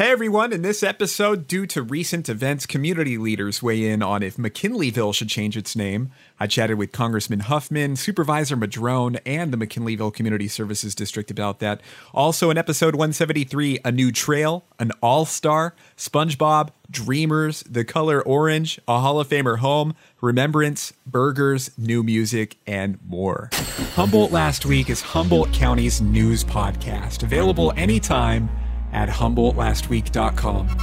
Hey everyone, in this episode, due to recent events, community leaders weigh in on if McKinleyville should change its name. I chatted with Congressman Huffman, Supervisor Madrone, and the McKinleyville Community Services District about that. Also in episode 173, a new trail, an all-star, SpongeBob, Dreamers, The Color Orange, a Hall of Famer home, Remembrance, burgers, new music, and more. Humboldt Last Week is Humboldt County's news podcast, available anytime at HumboldtLastWeek.com.